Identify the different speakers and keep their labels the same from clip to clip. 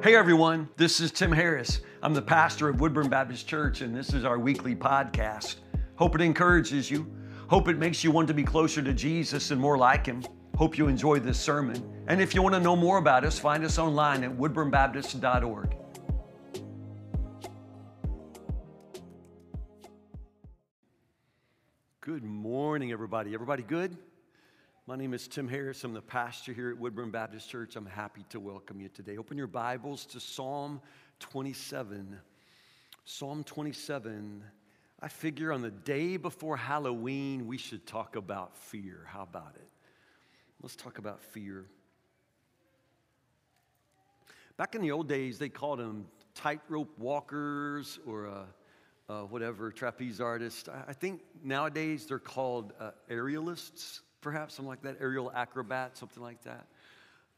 Speaker 1: Hey everyone, this is Tim Harris. I'm the pastor of Woodburn Baptist Church, and this is our weekly podcast. Hope it encourages you. Hope it makes you want to be closer to Jesus and more like Him. Hope you enjoy this sermon. And if you want to know more about us, find us online at woodburnbaptist.org. Good morning, everybody. Everybody good? My name is Tim Harris. I'm the pastor here at Woodburn Baptist Church. I'm happy to welcome you today. Open your Bibles to Psalm 27. Psalm 27. I figure on the day before Halloween, we should talk about fear. How about it? Let's talk about fear. Back in the old days, they called them tightrope walkers or whatever, trapeze artists. I think nowadays they're called uh, aerialists perhaps, something like that, aerial acrobat, something like that.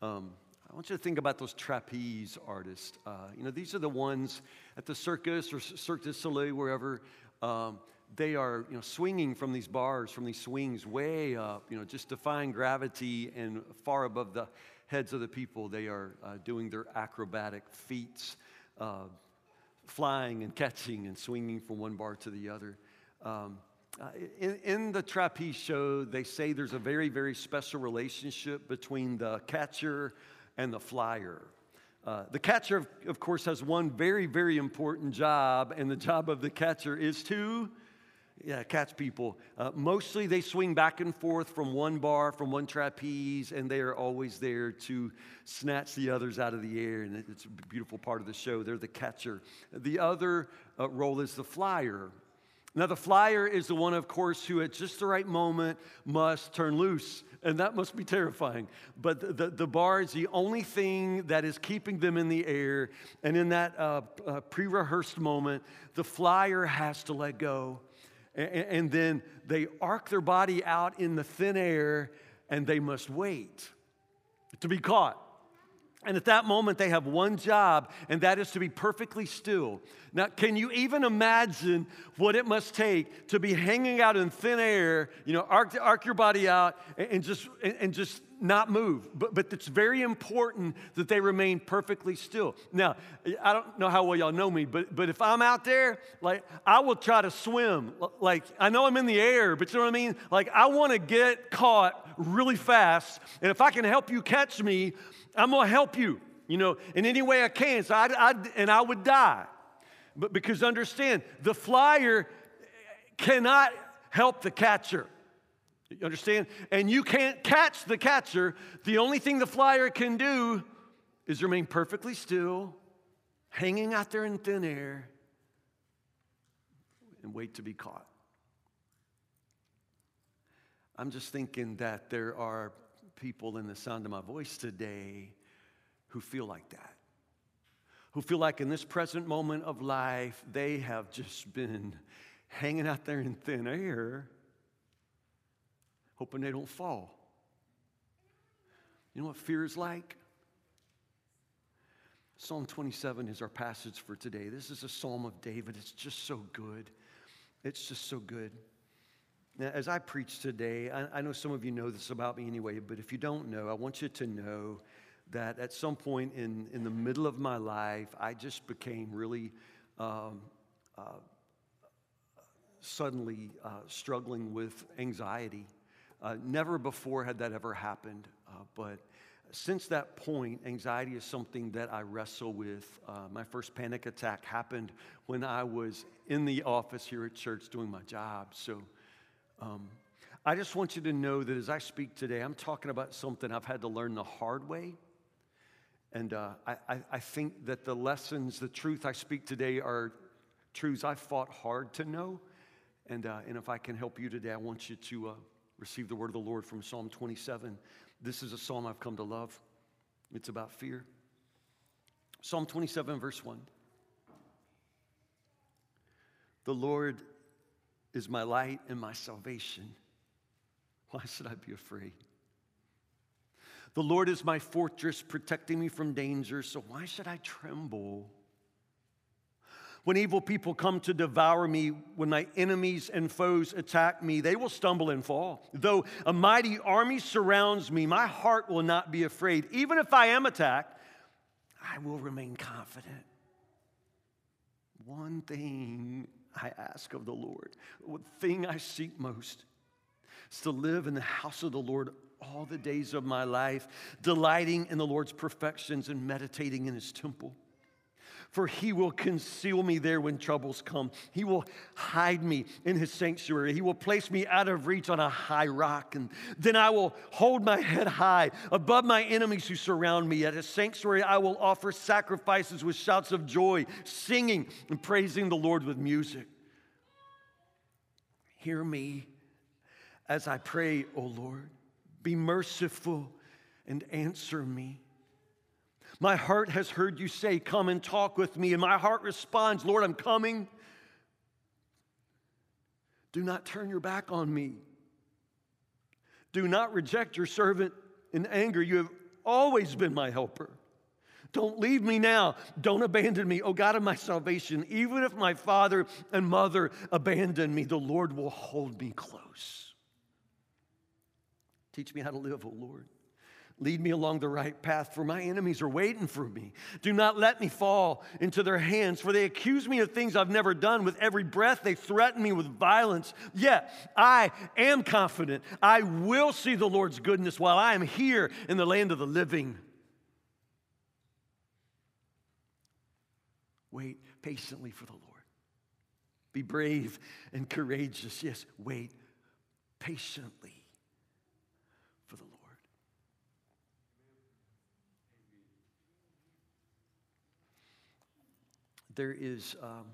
Speaker 1: Um, I want you to think about those trapeze artists. Uh, you know, these are the ones at the circus or Cirque du Soleil, wherever. Um, they are, you know, swinging from these bars, from these swings way up, you know, just defying gravity and far above the heads of the people. They are uh, doing their acrobatic feats, uh, flying and catching and swinging from one bar to the other. Um, uh, in, in, the trapeze show, they say there's a very, very special relationship between the catcher and the flyer. Uh, the catcher, of, of, course, has one very, very important job, and the job of the catcher is to yeah, catch people. Uh, mostly they swing back and forth from one bar, from one trapeze, and they are always there to snatch the others out of the air. And it's a beautiful part of the show. They're the catcher. The other uh, role is the flyer. Now, the flyer is the one, of course, who at just the right moment must turn loose, and that must be terrifying. But the, the, the bar is the only thing that is keeping them in the air, and in that uh, uh, pre rehearsed moment, the flyer has to let go. And, and then they arc their body out in the thin air, and they must wait to be caught. And at that moment, they have one job, and that is to be perfectly still. Now, can you even imagine what it must take to be hanging out in thin air, you know, arc, arc your body out and, just, and, just not move? But, but it's very important that they remain perfectly still. Now, I don't know how well y'all know me, but, but if I'm out there, like, I will try to swim. Like, I know I'm in the air, but you know what I mean? Like, I want to get caught really fast, and if I can help you catch me, I'm going to help you, you know, in any way I can. So I'd, I'd, and I would die. But because understand, the flyer cannot help the catcher. You understand? And you can't catch the catcher. The only thing the flyer can do is remain perfectly still, hanging out there in thin air, and wait to be caught. I'm just thinking that there are people in the sound of my voice today who feel like that. Who feel like in this present moment of life, they have just been hanging out there in thin air, hoping they don't fall. You know what fear is like? Psalm 27 is our passage for today. This is a psalm of David. It's just so good. It's just so good. Now, as I preach today, I, I, know some of you know this about me anyway, but if you don't know, I want you to know that at some point in, in the middle of my life, I just became really um, uh, suddenly uh, struggling with anxiety. Uh, never before had that ever happened, uh, but since that point, anxiety is something that I wrestle with. Uh, my first panic attack happened when I was in the office here at church doing my job. So, um, I just want you to know that as I speak today, I'm talking about something I've had to learn the hard way. And uh, I, I, think that the lessons, the truth I speak today are truths I fought hard to know. And, uh, and if I can help you today, I want you to uh, receive the word of the Lord from Psalm 27. This is a psalm I've come to love. It's about fear. Psalm 27, verse 1. The Lord is my light and my salvation. Why should I be afraid? The Lord is my fortress, protecting me from danger, so why should I tremble? When evil people come to devour me, when my enemies and foes attack me, they will stumble and fall. Though a mighty army surrounds me, my heart will not be afraid. Even if I am attacked, I will remain confident. One thing I ask of the Lord, the thing I seek most, is to live in the house of the Lord all the days of my life, delighting in the Lord's perfections and meditating in his temple for he will conceal me there when troubles come. He will hide me in his sanctuary. He will place me out of reach on a high rock. And then I will hold my head high above my enemies who surround me. At his sanctuary, I will offer sacrifices with shouts of joy, singing and praising the Lord with music. Hear me as I pray, O Lord. Be merciful and answer me. My heart has heard you say, Come and talk with me. And my heart responds, Lord, I'm coming. Do not turn your back on me. Do not reject your servant in anger. You have always been my helper. Don't leave me now. Don't abandon me, O God of my salvation. Even if my father and mother abandon me, the Lord will hold me close. Teach me how to live, O Lord. Lead me along the right path, for my enemies are waiting for me. Do not let me fall into their hands, for they accuse me of things I've never done. With every breath, they threaten me with violence. Yet I am confident I will see the Lord's goodness while I am here in the land of the living. Wait patiently for the Lord. Be brave and courageous. Yes, wait patiently there is um,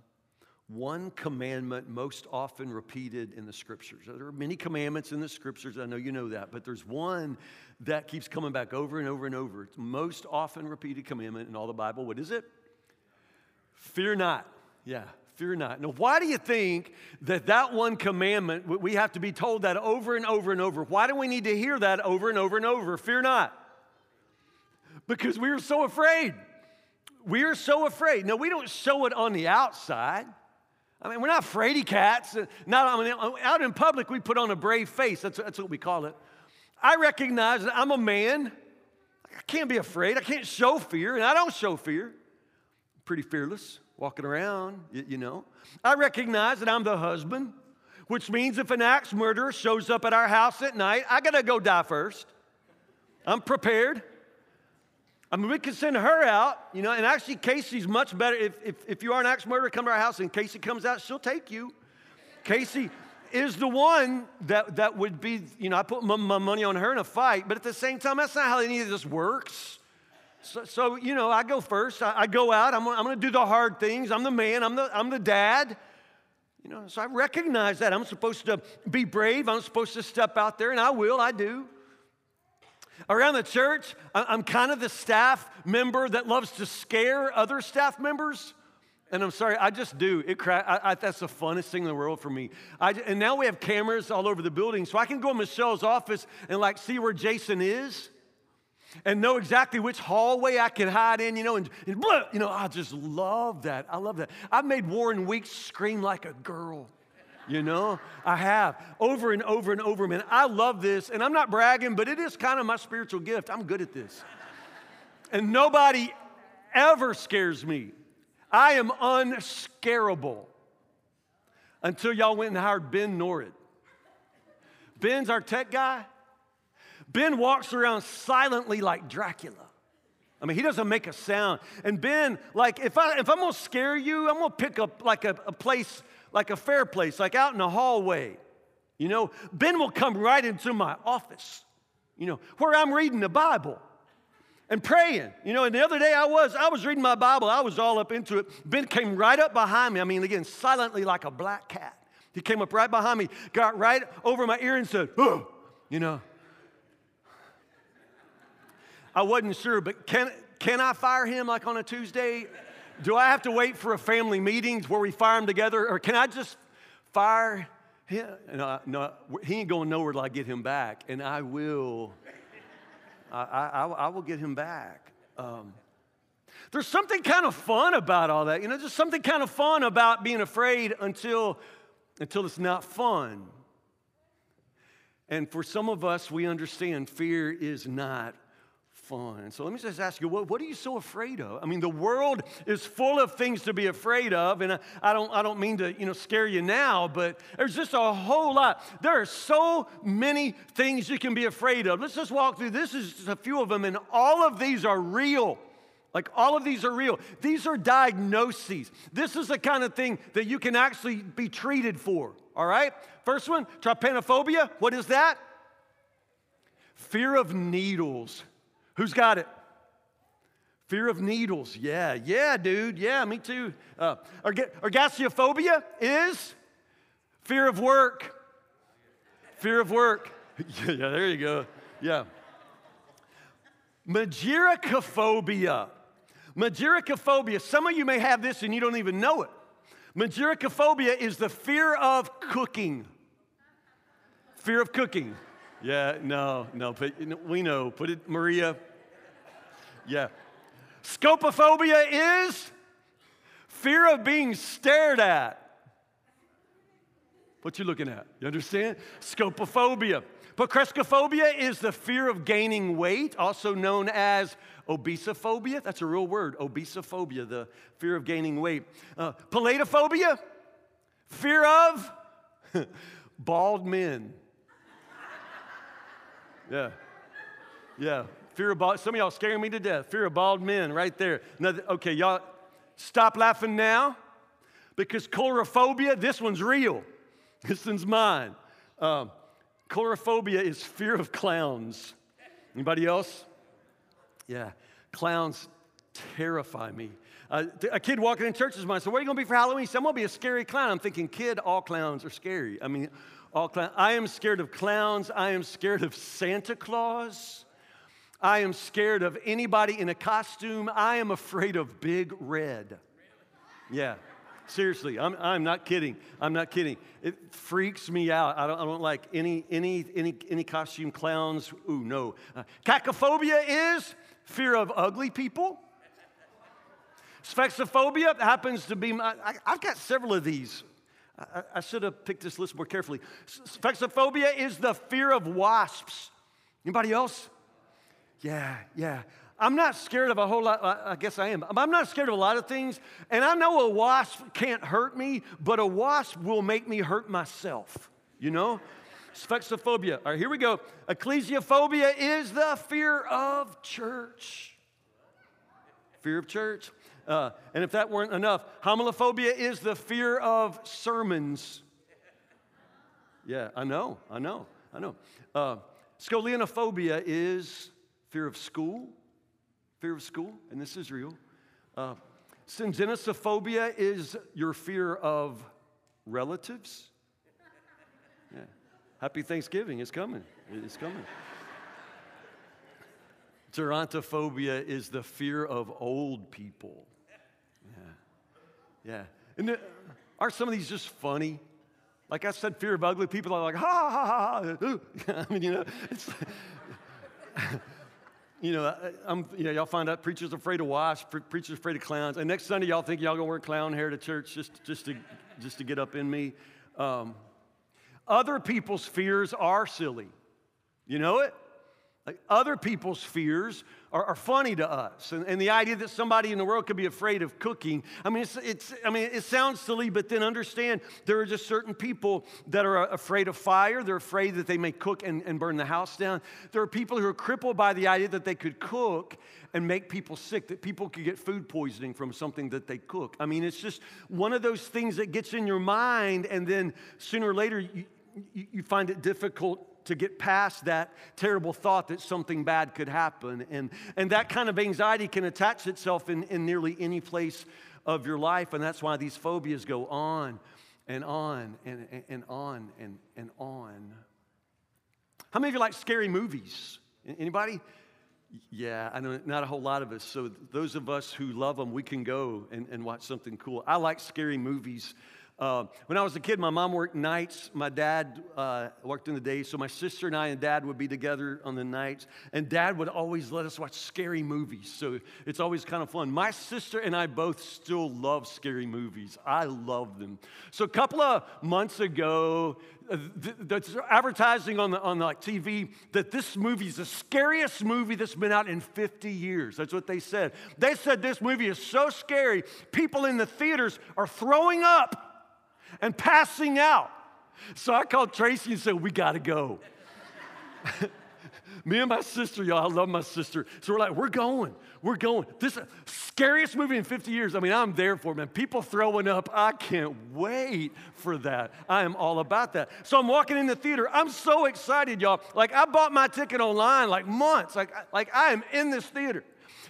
Speaker 1: one commandment most often repeated in the scriptures. There are many commandments in the scriptures. I know you know that, but there's one that keeps coming back over and over and over. It's most often repeated commandment in all the Bible. What is it? Fear not. Yeah, fear not. Now, why do you think that that one commandment, we have to be told that over and over and over? Why do we need to hear that over and over and over? Fear not. Because we are so afraid. We're so afraid. No, we don't show it on the outside. I mean, we're not fraidy cats. Uh, not, I mean, uh, out in public, we put on a brave face. That's, that's what we call it. I recognize that I'm a man. I can't be afraid. I can't show fear, and I don't show fear. I'm pretty fearless, walking around, you, you know. I recognize that I'm the husband, which means if an axe murderer shows up at our house at night, I gotta go die first. I'm prepared. I mean, we could send her out, you know, and actually, Casey's much better. If, if, if you are an axe murderer, come to our house and Casey comes out, she'll take you. Casey is the one that, that would be, you know, I put my, my, money on her in a fight, but at the same time, that's not how any of this works. So, so you know, I go first. I, I go out. I'm, I'm to do the hard things. I'm the man. I'm the, I'm the dad. You know, so I recognize that. I'm supposed to be brave. I'm supposed to step out there, and I will. I do. Around the church, I'm kind of the staff member that loves to scare other staff members. And I'm sorry, I just do. It cra- I, I, that's the funnest thing in the world for me. I, and now we have cameras all over the building, so I can go in Michelle's office and like see where Jason is, and know exactly which hallway I can hide in. You know, and, and blah, you know, I just love that. I love that. I've made Warren Weeks scream like a girl. You know, I have over and over and over, man. I love this, and I'm not bragging, but it is kind of my spiritual gift. I'm good at this. And nobody ever scares me. I am unscarable until y'all went and hired Ben Norrid. Ben's our tech guy. Ben walks around silently like Dracula. I mean, he doesn't make a sound. And Ben, like, if, I, if I'm gonna scare you, I'm gonna pick up like a, a place like a fair place, like out in the hallway. You know, Ben will come right into my office, you know, where I'm reading the Bible and praying. You know, and the other day I was, I was reading my Bible, I was all up into it. Ben came right up behind me. I mean, again, silently like a black cat. He came up right behind me, got right over my ear and said, oh, you know. I wasn't sure, but can, can I fire him like on a Tuesday? Do I have to wait for a family meeting where we fire him together, or can I just fire him? No, no he ain't going nowhere till I get him back, and I will. I, I, I will get him back. Um, there's something kind of fun about all that, you know. There's something kind of fun about being afraid until until it's not fun. And for some of us, we understand fear is not fun. So let me just ask you, what, what are you so afraid of? I mean, the world is full of things to be afraid of, and I don't, I don't mean to, you know, scare you now, but there's just a whole lot. There are so many things you can be afraid of. Let's just walk through. This is just a few of them, and all of these are real. Like all of these are real. These are diagnoses. This is the kind of thing that you can actually be treated for. All right? First one, trypanophobia. What is that? Fear of needles. Who's got it? Fear of needles. Yeah, yeah, dude. Yeah, me too. Uh, ergasiophobia is fear of work. Fear of work. yeah, there you go. Yeah. Mageirocophobia. Mageirocophobia. Some of you may have this and you don't even know it. Mageirocophobia is the fear of cooking. Fear of cooking. Yeah, no, no, but we know. Put it, Maria. Yeah. Scopophobia is fear of being stared at. What you looking at? You understand? Scopophobia. Pocrescophobia is the fear of gaining weight, also known as obesophobia. That's a real word, obesophobia, the fear of gaining weight. Uh, peladophobia, fear of bald men. Yeah. Yeah. Fear of bald. Some of y'all scaring me to death. Fear of bald men right there. Okay, y'all stop laughing now because coulrophobia, this one's real. This one's mine. Um, coulrophobia is fear of clowns. Anybody else? Yeah. Clowns terrify me. Uh, a kid walking in church is mine. So, where are you going to be for Halloween? He said, I'm going to be a scary clown. I'm thinking, kid, all clowns are scary. I mean, all clowns. I am scared of clowns. I am scared of Santa Claus. I am scared of anybody in a costume. I am afraid of Big Red. Yeah, seriously, I'm, I'm not kidding. I'm not kidding. It freaks me out. I don't, I don't like any, any, any, any costume clowns. Ooh, no. Uh, cacophobia is fear of ugly people. Sphexophobia happens to be my, I, I've got several of these I, I should have picked this list more carefully. Sphexophobia is the fear of wasps. Anybody else? Yeah, yeah. I'm not scared of a whole lot. I guess I am. I'm not scared of a lot of things. And I know a wasp can't hurt me, but a wasp will make me hurt myself. You know? Sphexophobia. All right, here we go. Ecclesiophobia is the fear of church. Fear of church. Uh, and if that weren't enough, homilophobia is the fear of sermons. Yeah, I know, I know, I know. Uh, scolionophobia is fear of school, fear of school, and this is real. Uh, is your fear of relatives. Yeah. Happy Thanksgiving, it's coming. It's coming. Gerontophobia is the fear of old people. Yeah. And the, are some of these just funny? Like I said, fear of ugly people are like, ha ha ha ha. I mean, you know, it's, you know, I'm, you know, y'all find out preachers afraid of wasps, preachers afraid of clowns. And next Sunday, y'all think y'all gonna wear clown hair to church just, just, to, just to get up in me. Um, other people's fears are silly. You know it? Like other people's fears are, are funny to us. And, and, the idea that somebody in the world could be afraid of cooking, I mean, it's, it's, I mean, it sounds silly, but then understand there are just certain people that are uh, afraid of fire. They're afraid that they may cook and, and burn the house down. There are people who are crippled by the idea that they could cook and make people sick, that people could get food poisoning from something that they cook. I mean, it's just one of those things that gets in your mind, and then sooner or later, you, you find it difficult to get past that terrible thought that something bad could happen. And, and that kind of anxiety can attach itself in, in nearly any place of your life. And that's why these phobias go on and on and, and, on and, and on. How many of you like scary movies? Anybody? Yeah, I know not a whole lot of us. So, those of us who love them, we can go and, and watch something cool. I like scary movies Uh, when I was a kid, my mom worked nights. My dad uh, worked in the day. So my sister and I and dad would be together on the nights. And dad would always let us watch scary movies. So it's always kind of fun. My sister and I both still love scary movies. I love them. So a couple of months ago, uh, that's advertising on the on the, like TV that this movie is the scariest movie that's been out in 50 years. That's what they said. They said this movie is so scary, people in the theaters are throwing up and passing out. So I called Tracy and said, We got to go. Me and my sister, y'all, I love my sister. So we're like, We're going. We're going. This is scariest movie in 50 years. I mean, I'm there for it, man. People throwing up. I can't wait for that. I am all about that. So I'm walking in the theater. I'm so excited, y'all. Like, I bought my ticket online like months. Like, like I am in this theater.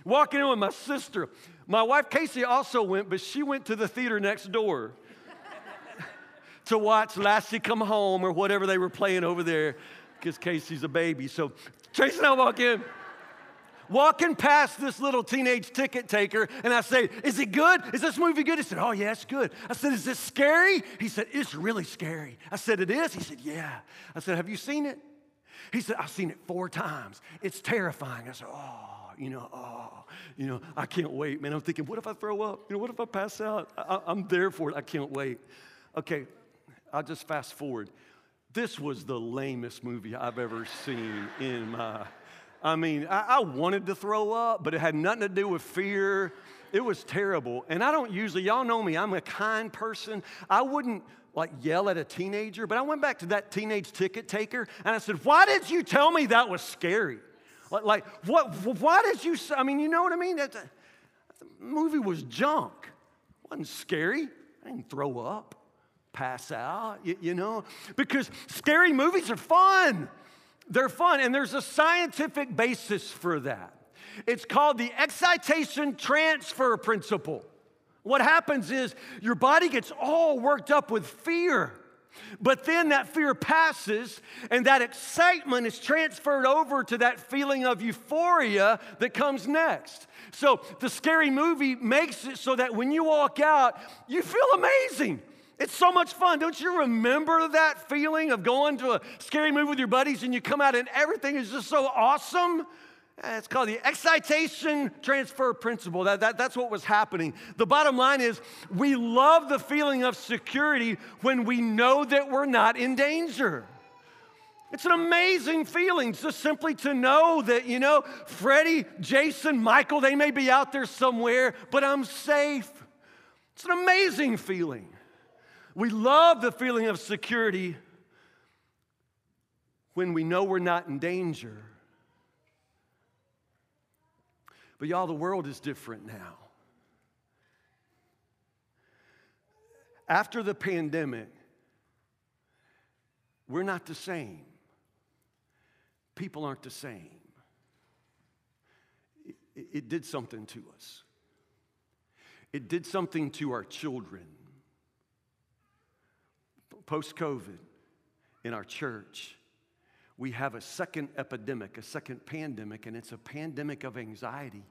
Speaker 1: Walking in with my sister. My wife Casey also went, but she went to the theater next door to watch Lassie Come Home or whatever they were playing over there because Casey's a baby. So Tracy and I walk in, walking past this little teenage ticket taker, and I say, Is it good? Is this movie good? He said, Oh, yeah, it's good. I said, Is this scary? He said, It's really scary. I said, It is? He said, Yeah. I said, Have you seen it? He said, I've seen it four times. It's terrifying. I said, Oh, you know, oh, you know, I can't wait, man. I'm thinking, what if I throw up? You know, what if I pass out? I, am there for it. I can't wait. Okay, I'll just fast forward. This was the lamest movie I've ever seen in my. I mean, I, I wanted to throw up, but it had nothing to do with fear. It was terrible. And I don't usually, y'all know me, I'm a kind person. I wouldn't like yell at a teenager, but I went back to that teenage ticket taker and I said, Why did you tell me that was scary? Like, what, why did you, I mean, you know what I mean? That, the movie was junk. It wasn't scary. I didn't throw up pass out, you, you know? Because scary movies are fun. They're fun, and there's a scientific basis for that. It's called the excitation transfer principle. What happens is your body gets all worked up with fear. But then that fear passes, and that excitement is transferred over to that feeling of euphoria that comes next. So the scary movie makes it so that when you walk out, you feel amazing. It's so much fun. Don't you remember that feeling of going to a scary movie with your buddies and you come out and everything is just so awesome? Eh, it's called the excitation transfer principle. That, that, that's what was happening. The bottom line is we love the feeling of security when we know that we're not in danger. It's an amazing feeling just simply to know that, you know, Freddie, Jason, Michael, they may be out there somewhere, but I'm safe. It's an amazing feeling. We love the feeling of security when we know we're not in danger. But y'all, the world is different now. After the pandemic, we're not the same. People aren't the same. It, it did something to us, it did something to our children post COVID in our church, we have a second epidemic, a second pandemic, and it's a pandemic of anxiety.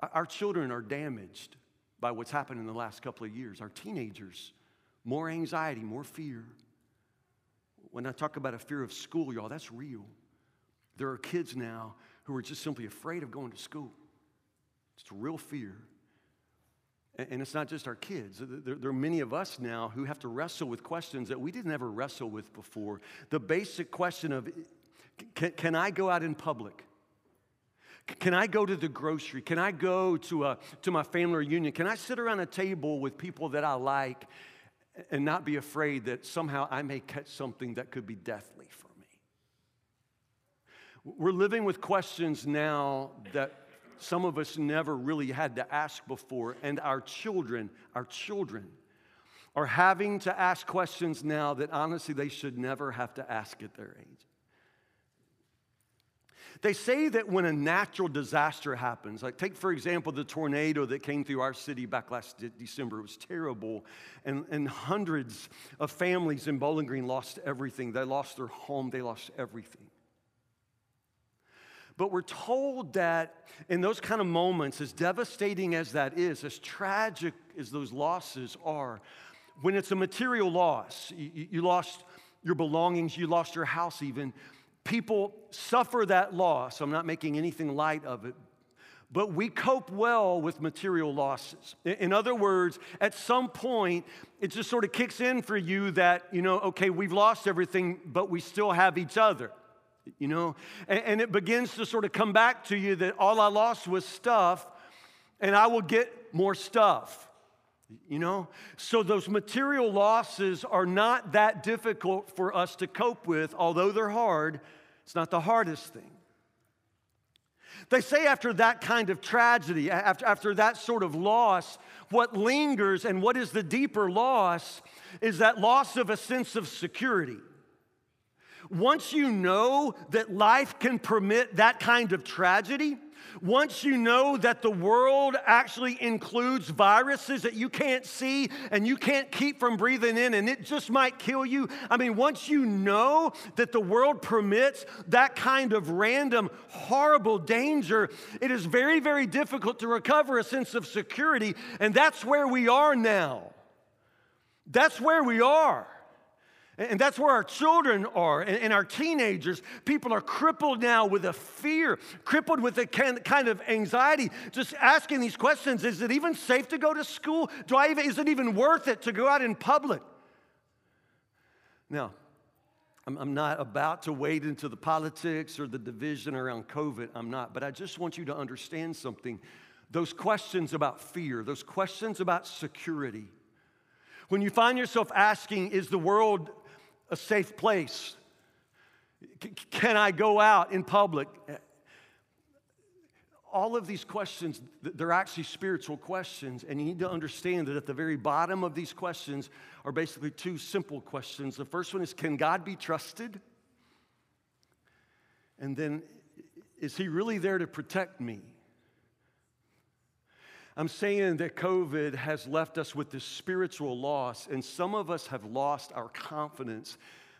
Speaker 1: Our children are damaged by what's happened in the last couple of years. Our teenagers, more anxiety, more fear. When I talk about a fear of school, y'all, that's real. There are kids now who are just simply afraid of going to school. It's a real fear. And it's not just our kids. There, are many of us now who have to wrestle with questions that we didn't ever wrestle with before. The basic question of can, can I go out in public? Can I go to the grocery? Can I go to, a, to my family reunion? Can I sit around a table with people that I like and not be afraid that somehow I may catch something that could be deathly for me? We're living with questions now that some of us never really had to ask before, and our children, our children, are having to ask questions now that honestly they should never have to ask at their age. They say that when a natural disaster happens, like take for example the tornado that came through our city back last de- December, it was terrible, and, and hundreds of families in Bowling Green lost everything. They lost their home, they lost everything. But we're told that in those kind of moments, as devastating as that is, as tragic as those losses are, when it's a material loss, you, you lost your belongings, you lost your house even, people suffer that loss. I'm not making anything light of it, but we cope well with material losses. In other words, at some point, it just sort of kicks in for you that, you know, okay, we've lost everything, but we still have each other, you know? And, it begins to sort of come back to you that all I lost was stuff, and I will get more stuff. You know? So those material losses are not that difficult for us to cope with, although they're hard. It's not the hardest thing. They say after that kind of tragedy, after, after that sort of loss, what lingers and what is the deeper loss is that loss of a sense of security. Once you know that life can permit that kind of tragedy, once you know that the world actually includes viruses that you can't see and you can't keep from breathing in and it just might kill you. I mean, once you know that the world permits that kind of random, horrible danger, it is very, very difficult to recover a sense of security. And that's where we are now. That's where we are. And that's where our children are and our teenagers. People are crippled now with a fear, crippled with a kind of anxiety, just asking these questions Is it even safe to go to school? Do I even, is it even worth it to go out in public? Now, I'm not about to wade into the politics or the division around COVID. I'm not. But I just want you to understand something. Those questions about fear, those questions about security, when you find yourself asking, is the world a safe place? Can I go out in public? All of these questions, they're actually spiritual questions, and you need to understand that at the very bottom of these questions are basically two simple questions. The first one is Can God be trusted? And then, is He really there to protect me? I'm saying that COVID has left us with this spiritual loss, and some of us have lost our confidence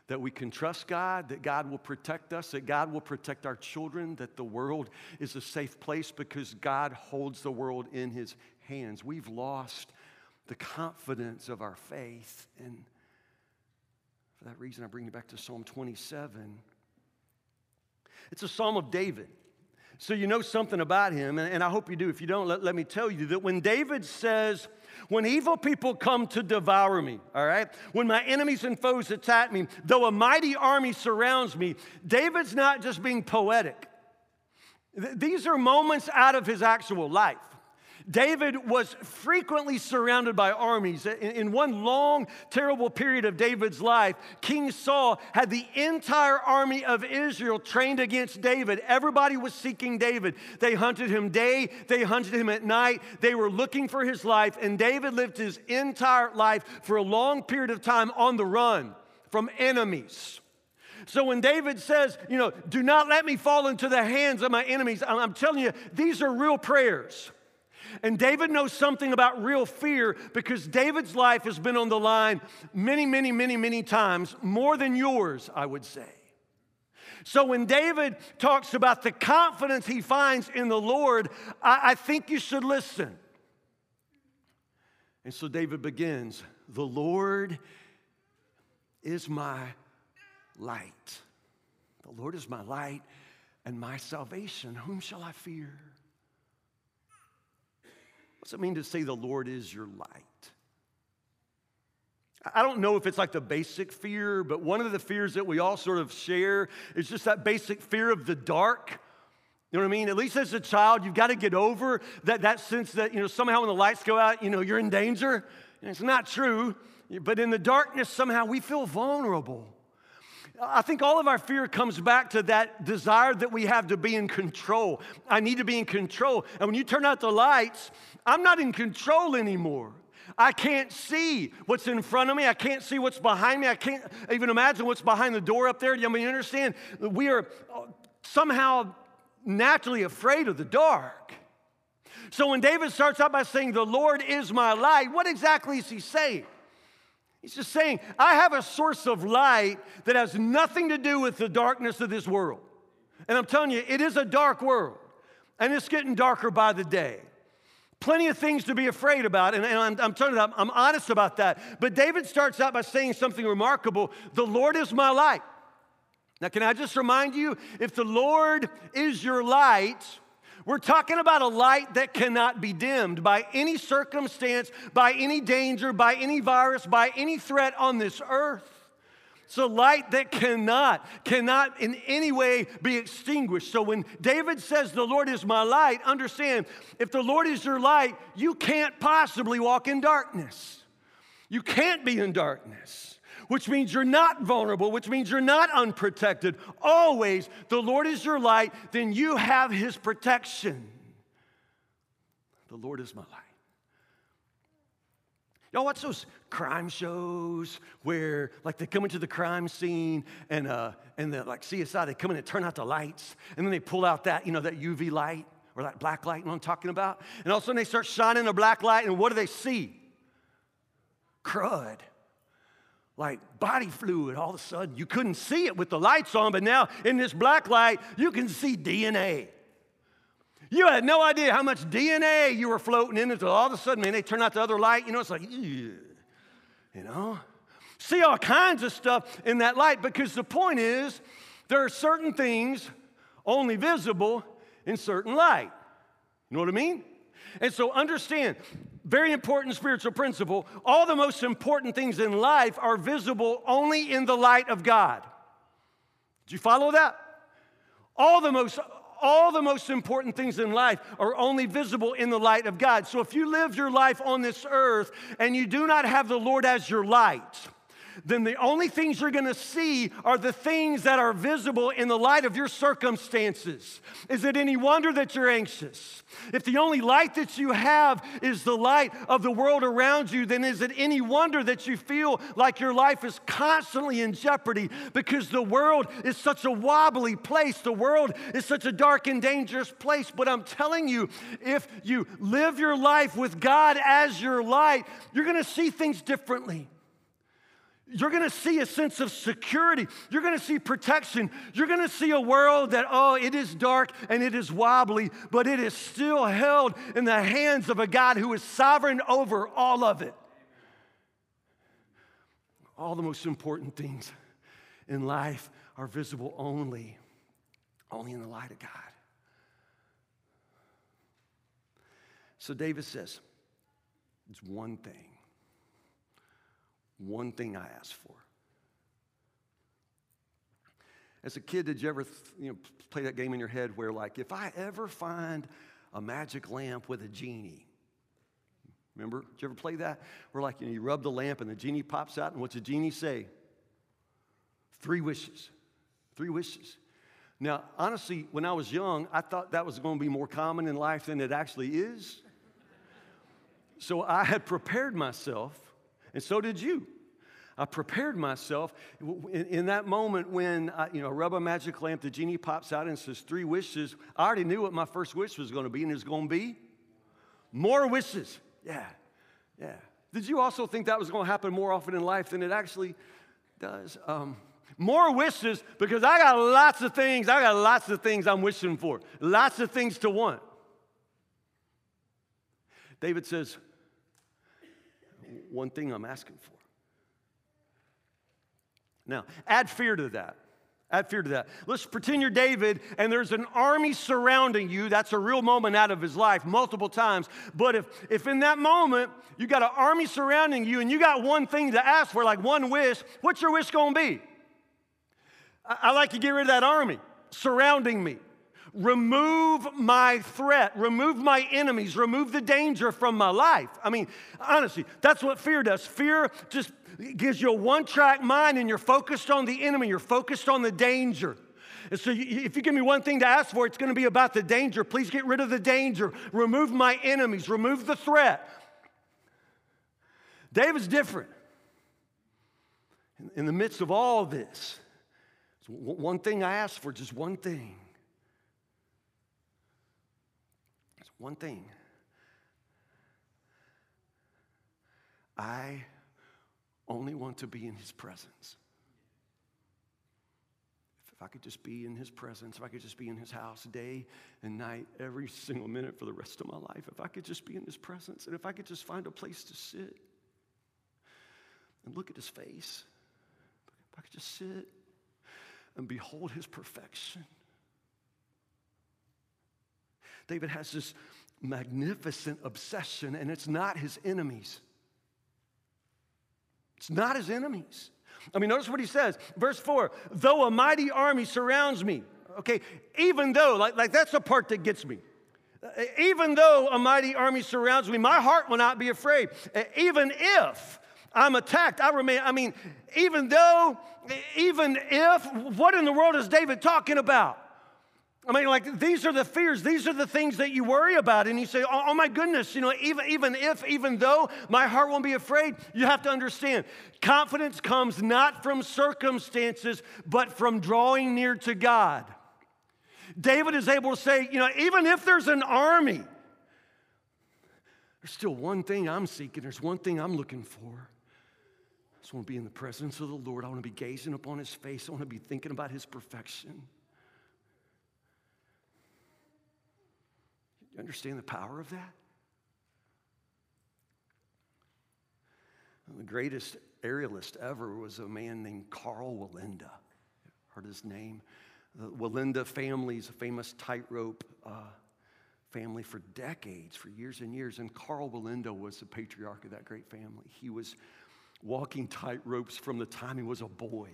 Speaker 1: that we can trust God, that God will protect us, that God will protect our children, that the world is a safe place because God holds the world in His hands. We've lost the confidence of our faith. And for that reason, I bring you back to Psalm 27. It's a psalm of David. So you know something about him, and I hope you do. If you don't, let, let me tell you that when David says, when evil people come to devour me, all right, when my enemies and foes attack me, though a mighty army surrounds me, David's not just being poetic. These are moments out of his actual life. David was frequently surrounded by armies. In, one long, terrible period of David's life, King Saul had the entire army of Israel trained against David. Everybody was seeking David. They hunted him day, they hunted him at night. They were looking for his life, and David lived his entire life for a long period of time on the run from enemies. So when David says, you know, do not let me fall into the hands of my enemies, I'm telling you, these are real prayers. And David knows something about real fear because David's life has been on the line many, many, many, many times, more than yours, I would say. So when David talks about the confidence he finds in the Lord, I, I think you should listen. And so David begins The Lord is my light. The Lord is my light and my salvation. Whom shall I fear? What's it mean to say the Lord is your light? I don't know if it's like the basic fear, but one of the fears that we all sort of share is just that basic fear of the dark. You know what I mean? At least as a child, you've got to get over that, that sense that, you know, somehow when the lights go out, you know, you're in danger. And it's not true. But in the darkness, somehow we feel vulnerable. I think all of our fear comes back to that desire that we have to be in control. I need to be in control. And when you turn out the lights, I'm not in control anymore. I can't see what's in front of me. I can't see what's behind me. I can't even imagine what's behind the door up there. Mean, you understand? We are somehow naturally afraid of the dark. So when David starts out by saying, The Lord is my light, what exactly is he saying? He's just saying, I have a source of light that has nothing to do with the darkness of this world. And I'm telling you, it is a dark world, and it's getting darker by the day. Plenty of things to be afraid about, and, and I'm, I'm telling you, I'm, I'm honest about that. But David starts out by saying something remarkable The Lord is my light. Now, can I just remind you if the Lord is your light, we're talking about a light that cannot be dimmed by any circumstance, by any danger, by any virus, by any threat on this earth. It's a light that cannot, cannot in any way be extinguished. So when David says, The Lord is my light, understand, if the Lord is your light, you can't possibly walk in darkness. You can't be in darkness which means you're not vulnerable, which means you're not unprotected. Always, the Lord is your light, then you have his protection. The Lord is my light. Y'all watch those crime shows where, like, they come into the crime scene and, uh, and the, like CSI, they come in and turn out the lights, and then they pull out that, you know, that UV light or that black light, you know I'm talking about? And all of a sudden they start shining a black light, and what do they see? Crud like body fluid all of a sudden. You couldn't see it with the lights on, but now in this black light, you can see DNA. You had no idea how much DNA you were floating in until all of a sudden, man, they turn out the other light. You know, it's like, you know? See all kinds of stuff in that light because the point is there are certain things only visible in certain light. You know what I mean? And so understand, very important spiritual principle all the most important things in life are visible only in the light of God. Do you follow that? All the most all the most important things in life are only visible in the light of God. So if you live your life on this earth and you do not have the Lord as your light, then the only things you're gonna see are the things that are visible in the light of your circumstances. Is it any wonder that you're anxious? If the only light that you have is the light of the world around you, then is it any wonder that you feel like your life is constantly in jeopardy because the world is such a wobbly place? The world is such a dark and dangerous place. But I'm telling you, if you live your life with God as your light, you're gonna see things differently. You're gonna see a sense of security. You're gonna see protection. You're gonna see a world that, oh, it is dark and it is wobbly, but it is still held in the hands of a God who is sovereign over all of it. All the most important things in life are visible only, only in the light of God. So David says, it's one thing one thing I ask for. As a kid, did you ever you know, play that game in your head where, like, if I ever find a magic lamp with a genie, remember? Did you ever play that? Where, like, you, know, you rub the lamp and the genie pops out, and what's the genie say? Three wishes. Three wishes. Now, honestly, when I was young, I thought that was going to be more common in life than it actually is. So I had prepared myself and so did you. I prepared myself in, in that moment when I, you know, rub a magic lamp, the genie pops out and says three wishes. I already knew what my first wish was going to be, and it's going to be more wishes. Yeah, yeah. Did you also think that was going to happen more often in life than it actually does? Um, more wishes because I got lots of things. I got lots of things I'm wishing for, lots of things to want. David says, one thing I'm asking for. Now, add fear to that. Add fear to that. Let's pretend you're David and there's an army surrounding you. That's a real moment out of his life, multiple times. But if, if in that moment you got an army surrounding you and you got one thing to ask for, like one wish, what's your wish gonna be? I, I like to get rid of that army surrounding me. Remove my threat, remove my enemies, remove the danger from my life. I mean, honestly, that's what fear does. Fear just gives you a one track mind and you're focused on the enemy, you're focused on the danger. And so, if you give me one thing to ask for, it's going to be about the danger. Please get rid of the danger, remove my enemies, remove the threat. David's different. In the midst of all this, one thing I ask for, just one thing one thing I only want to be in his presence. if I could just be in his presence, if I could just be in his house day and night, every single minute for the rest of my life, if I could just be in his presence, and if I could just find a place to sit and look at his face, if I could just sit and behold his perfection. David has this magnificent obsession, and it's not his enemies. It's not his enemies. I mean, notice what he says. Verse 4 Though a mighty army surrounds me, okay, even though, like, like that's the part that gets me. Uh, even though a mighty army surrounds me, my heart will not be afraid. Uh, even if I'm attacked, I remain. I mean, even though, uh, even if, what in the world is David talking about? I mean, like, these are the fears, these are the things that you worry about. And you say, oh, oh, my goodness, you know, even, even if, even though my heart won't be afraid, you have to understand confidence comes not from circumstances, but from drawing near to God. David is able to say, you know, even if there's an army, there's still one thing I'm seeking, there's one thing I'm looking for. I just want to be in the presence of the Lord. I want to be gazing upon his face. I want to be thinking about his perfection. Understand the power of that? The greatest aerialist ever was a man named Karl Wallenda. Heard his name? The Wallenda family is a famous tightrope uh, family for decades, for years and years. And Karl Wallenda was the patriarch of that great family. He was walking tightropes from the time he was a boy.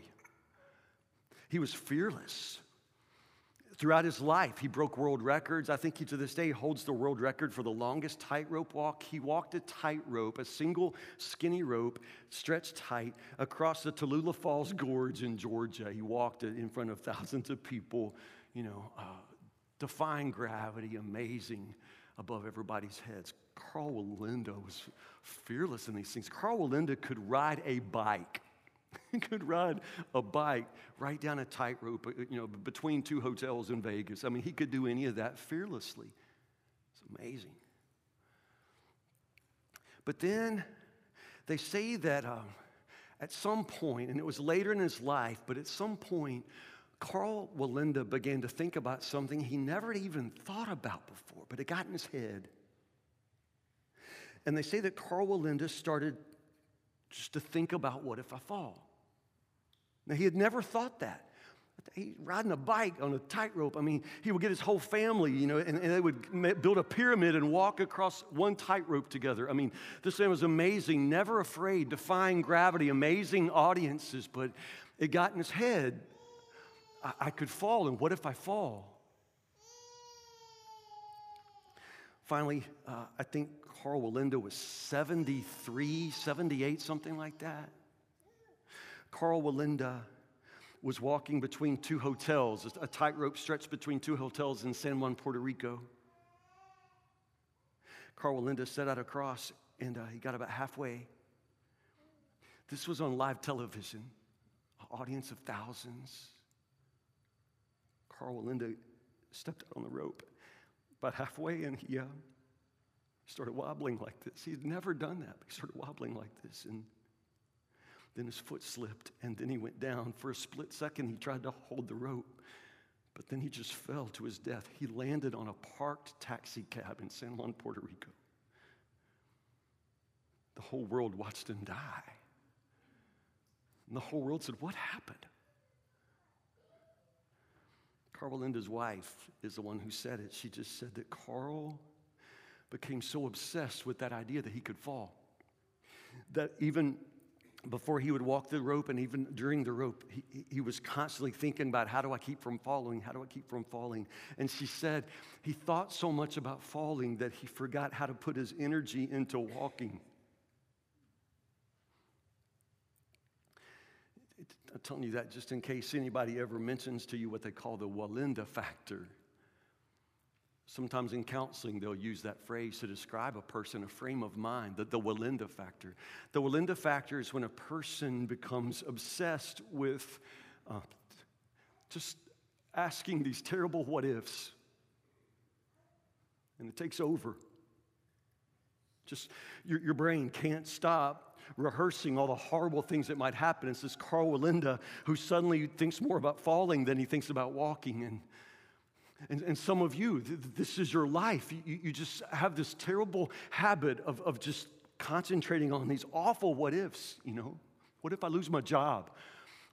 Speaker 1: He was fearless. Throughout his life, he broke world records. I think he to this day holds the world record for the longest tightrope walk. He walked a tightrope, a single skinny rope stretched tight across the Tallulah Falls Gorge in Georgia. He walked it in front of thousands of people, you know, uh, defying gravity, amazing above everybody's heads. Karl Wallenda was fearless in these things. Karl Wallenda could ride a bike. He could ride a bike right down a tightrope, uh, you know, between two hotels in Vegas. I mean, he could do any of that fearlessly. It's amazing. But then they say that um, at some point, and it was later in his life, but at some point, Karl Wallenda began to think about something he never even thought about before, but it got in his head. And they say that Karl Wallenda started just to think about what if I fall? Now, he had never thought that. He's riding a bike on a tightrope. I mean, he would get his whole family, you know, and, and they would build a pyramid and walk across one tightrope together. I mean, this man was amazing, never afraid, defying gravity, amazing audiences, but it got in his head I, I could fall, and what if I fall? Finally, uh, I think Karl Wallenda was 73, 78, something like that. Karl Wallenda was walking between two hotels, a tightrope stretched between two hotels in San Juan, Puerto Rico. Karl Wallenda set out across and uh, he got about halfway. This was on live television, an audience of thousands. Karl Wallenda stepped out on the rope about halfway and he uh, started wobbling like this. He'd never done that, but he started wobbling like this. And then his foot slipped and then he went down. For a split second, he tried to hold the rope, but then he just fell to his death. He landed on a parked taxi cab in San Juan, Puerto Rico. The whole world watched him die. And the whole world said, What happened? Karl Wallenda's wife is the one who said it. She just said that Karl became so obsessed with that idea that he could fall that even before he would walk the rope and even during the rope, he, he was constantly thinking about how do I keep from falling? How do I keep from falling? And she said he thought so much about falling that he forgot how to put his energy into walking. I'm telling you that just in case anybody ever mentions to you what they call the Wallenda factor. Sometimes in counseling, they'll use that phrase to describe a person, a frame of mind, the, the Wallenda factor. The Wallenda factor is when a person becomes obsessed with uh, just asking these terrible what ifs, and it takes over. Just your, your brain can't stop rehearsing all the horrible things that might happen. It's this Karl Wallenda who suddenly thinks more about falling than he thinks about walking. And, and, and some of you, th- this is your life. You, you just have this terrible habit of, of just concentrating on these awful what ifs, you know? What if I lose my job?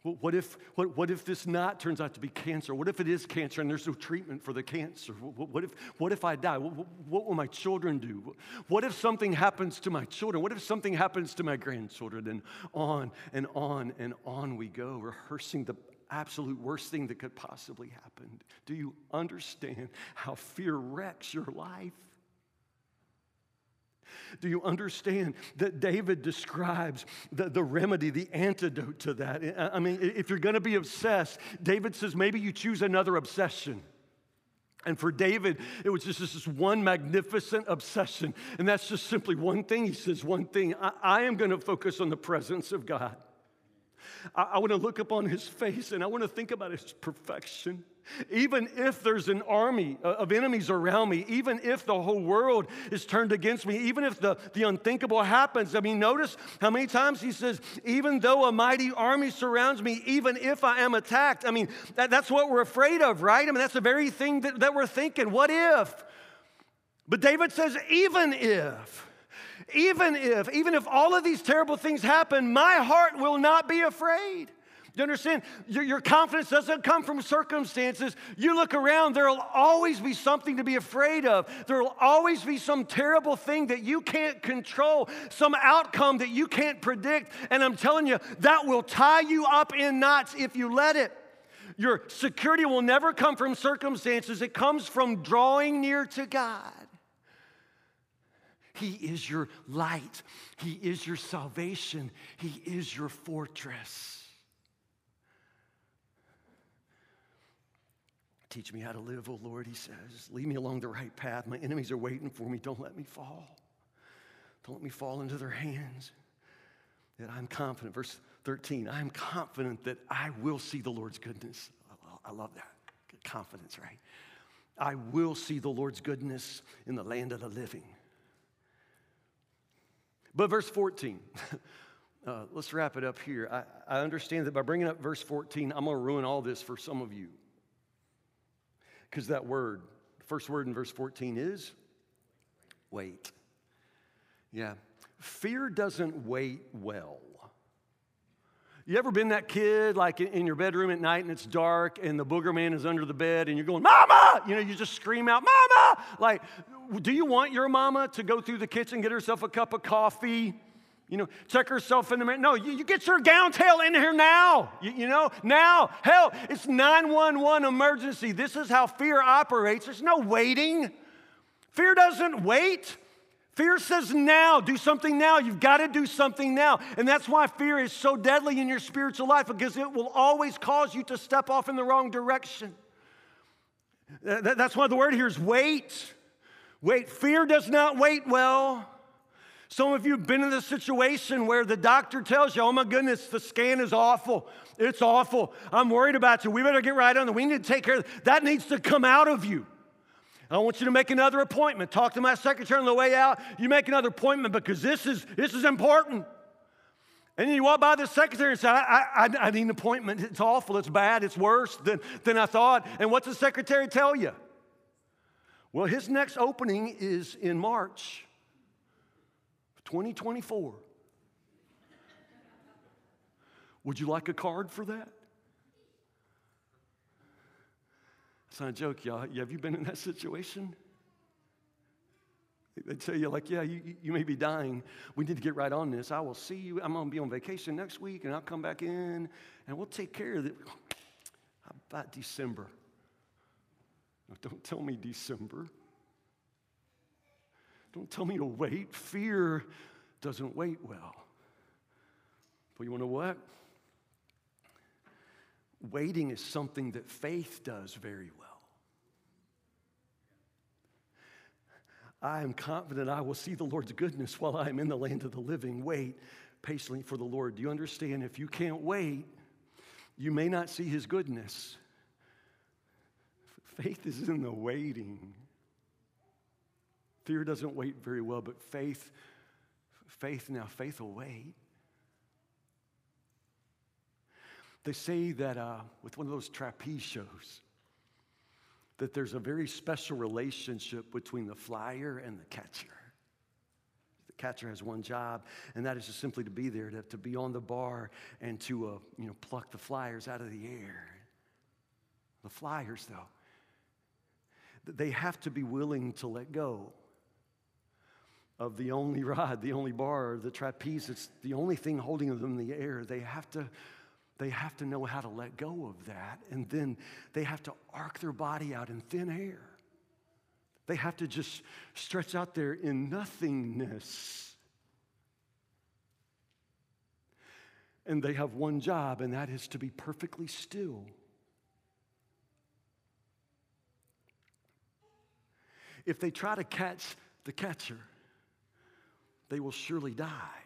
Speaker 1: What if, what, what if this not turns out to be cancer? What if it is cancer and there's no treatment for the cancer? What, what if, what if I die? What, what, will my children do? What if something happens to my children? What if something happens to my grandchildren? And on and on and on we go, rehearsing the absolute worst thing that could possibly happen. Do you understand how fear wrecks your life? Do you understand that David describes the, the remedy, the antidote to that? I mean, if you're going to be obsessed, David says maybe you choose another obsession. And for David, it was just this one magnificent obsession. And that's just simply one thing. He says, one thing I, I am going to focus on the presence of God. I, I want to look upon his face and I want to think about his perfection. Even if there's an army uh, of enemies around me, even if the whole world is turned against me, even if the, the unthinkable happens. I mean, notice how many times he says, even though a mighty army surrounds me, even if I am attacked. I mean, that, that's what we're afraid of, right? I mean, that's the very thing that, that we're thinking. What if? But David says, even if. Even if, even if all of these terrible things happen, my heart will not be afraid. Do you understand? Your, your, confidence doesn't come from circumstances. You look around, there will always be something to be afraid of. There will always be some terrible thing that you can't control, some outcome that you can't predict. And I'm telling you, that will tie you up in knots if you let it. Your security will never come from circumstances, it comes from drawing near to God. He is your light, He is your salvation, He is your fortress. Teach me how to live, O Lord, he says. Lead me along the right path. My enemies are waiting for me. Don't let me fall. Don't let me fall into their hands. That I'm confident. Verse 13, I'm confident that I will see the Lord's goodness. I love that. Confidence, right? I will see the Lord's goodness in the land of the living. But verse 14, uh, let's wrap it up here. I, I understand that by bringing up verse 14, I'm going to ruin all this for some of you. Because that word, first word in verse 14 is wait. Yeah. Fear doesn't wait well. You ever been that kid like in your bedroom at night and it's dark and the booger man is under the bed and you're going, Mama! You know, you just scream out, Mama! Like, do you want your mama to go through the kitchen, get herself a cup of coffee? You know, check herself in the mirror. No, you, you get your gown tail in here now. You, you know, now. Hell, it's 911 emergency. This is how fear operates. There's no waiting. Fear doesn't wait. Fear says now, do something now. You've got to do something now. And that's why fear is so deadly in your spiritual life because it will always cause you to step off in the wrong direction. That's why the word here is wait. Wait. Fear does not wait well. Some of you have been in this situation where the doctor tells you, oh my goodness, the scan is awful. It's awful. I'm worried about you. We better get right on it. We need to take care of that. That needs to come out of you. I want you to make another appointment. Talk to my secretary on the way out. You make another appointment because this is, this is important. And you walk by the secretary and say, I, I, I need an appointment. It's awful. It's bad. It's worse than, than I thought. And what's the secretary tell you? Well, his next opening is in March. 2024. Would you like a card for that? It's not a joke, y'all. Have you been in that situation? They tell you, like, yeah, you, you may be dying. We need to get right on this. I will see you. I'm going to be on vacation next week, and I'll come back in, and we'll take care of it. How about December? No, don't tell me December. Don't tell me to wait. Fear doesn't wait well. But you want to know what? Waiting is something that faith does very well. I am confident I will see the Lord's goodness while I am in the land of the living. Wait patiently for the Lord. Do you understand? If you can't wait, you may not see his goodness. Faith is in the waiting. Fear doesn't wait very well, but faith, faith now, faith will wait. They say that uh, with one of those trapeze shows, that there's a very special relationship between the flyer and the catcher. The catcher has one job, and that is just simply to be there, to, to be on the bar and to uh, you know, pluck the flyers out of the air. The flyers, though, they have to be willing to let go of the only rod, the only bar, the trapeze. It's the only thing holding them in the air. They have to they have to know how to let go of that. And then they have to arc their body out in thin air. They have to just stretch out there in nothingness. And they have one job, and that is to be perfectly still. If they try to catch the catcher, they will surely die.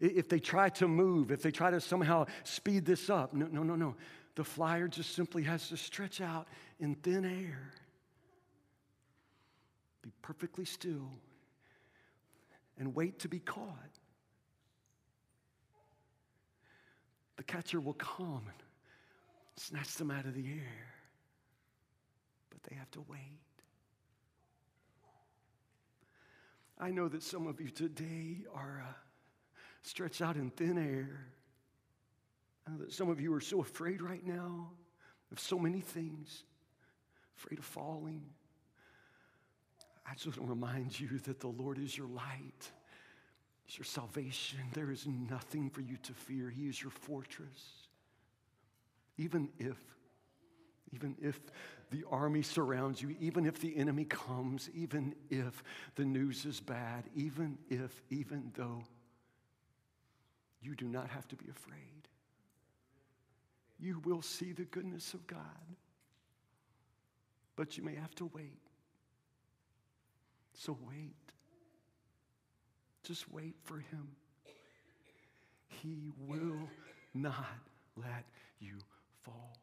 Speaker 1: If they try to move, if they try to somehow speed this up, no, no, no, no. The flyer just simply has to stretch out in thin air, be perfectly still, and wait to be caught. The catcher will come and snatch them out of the air, but they have to wait. I know that some of you today are. Uh, stretched out in thin air. I know that some of you are so afraid right now of so many things, afraid of falling. I just want to remind you that the Lord is your light, He's your salvation. There is nothing for you to fear. He is your fortress. Even if, even if the army surrounds you, even if the enemy comes, even if the news is bad, even if, even though you do not have to be afraid. You will see the goodness of God, but you may have to wait. So wait. Just wait for Him. He will not let you fall.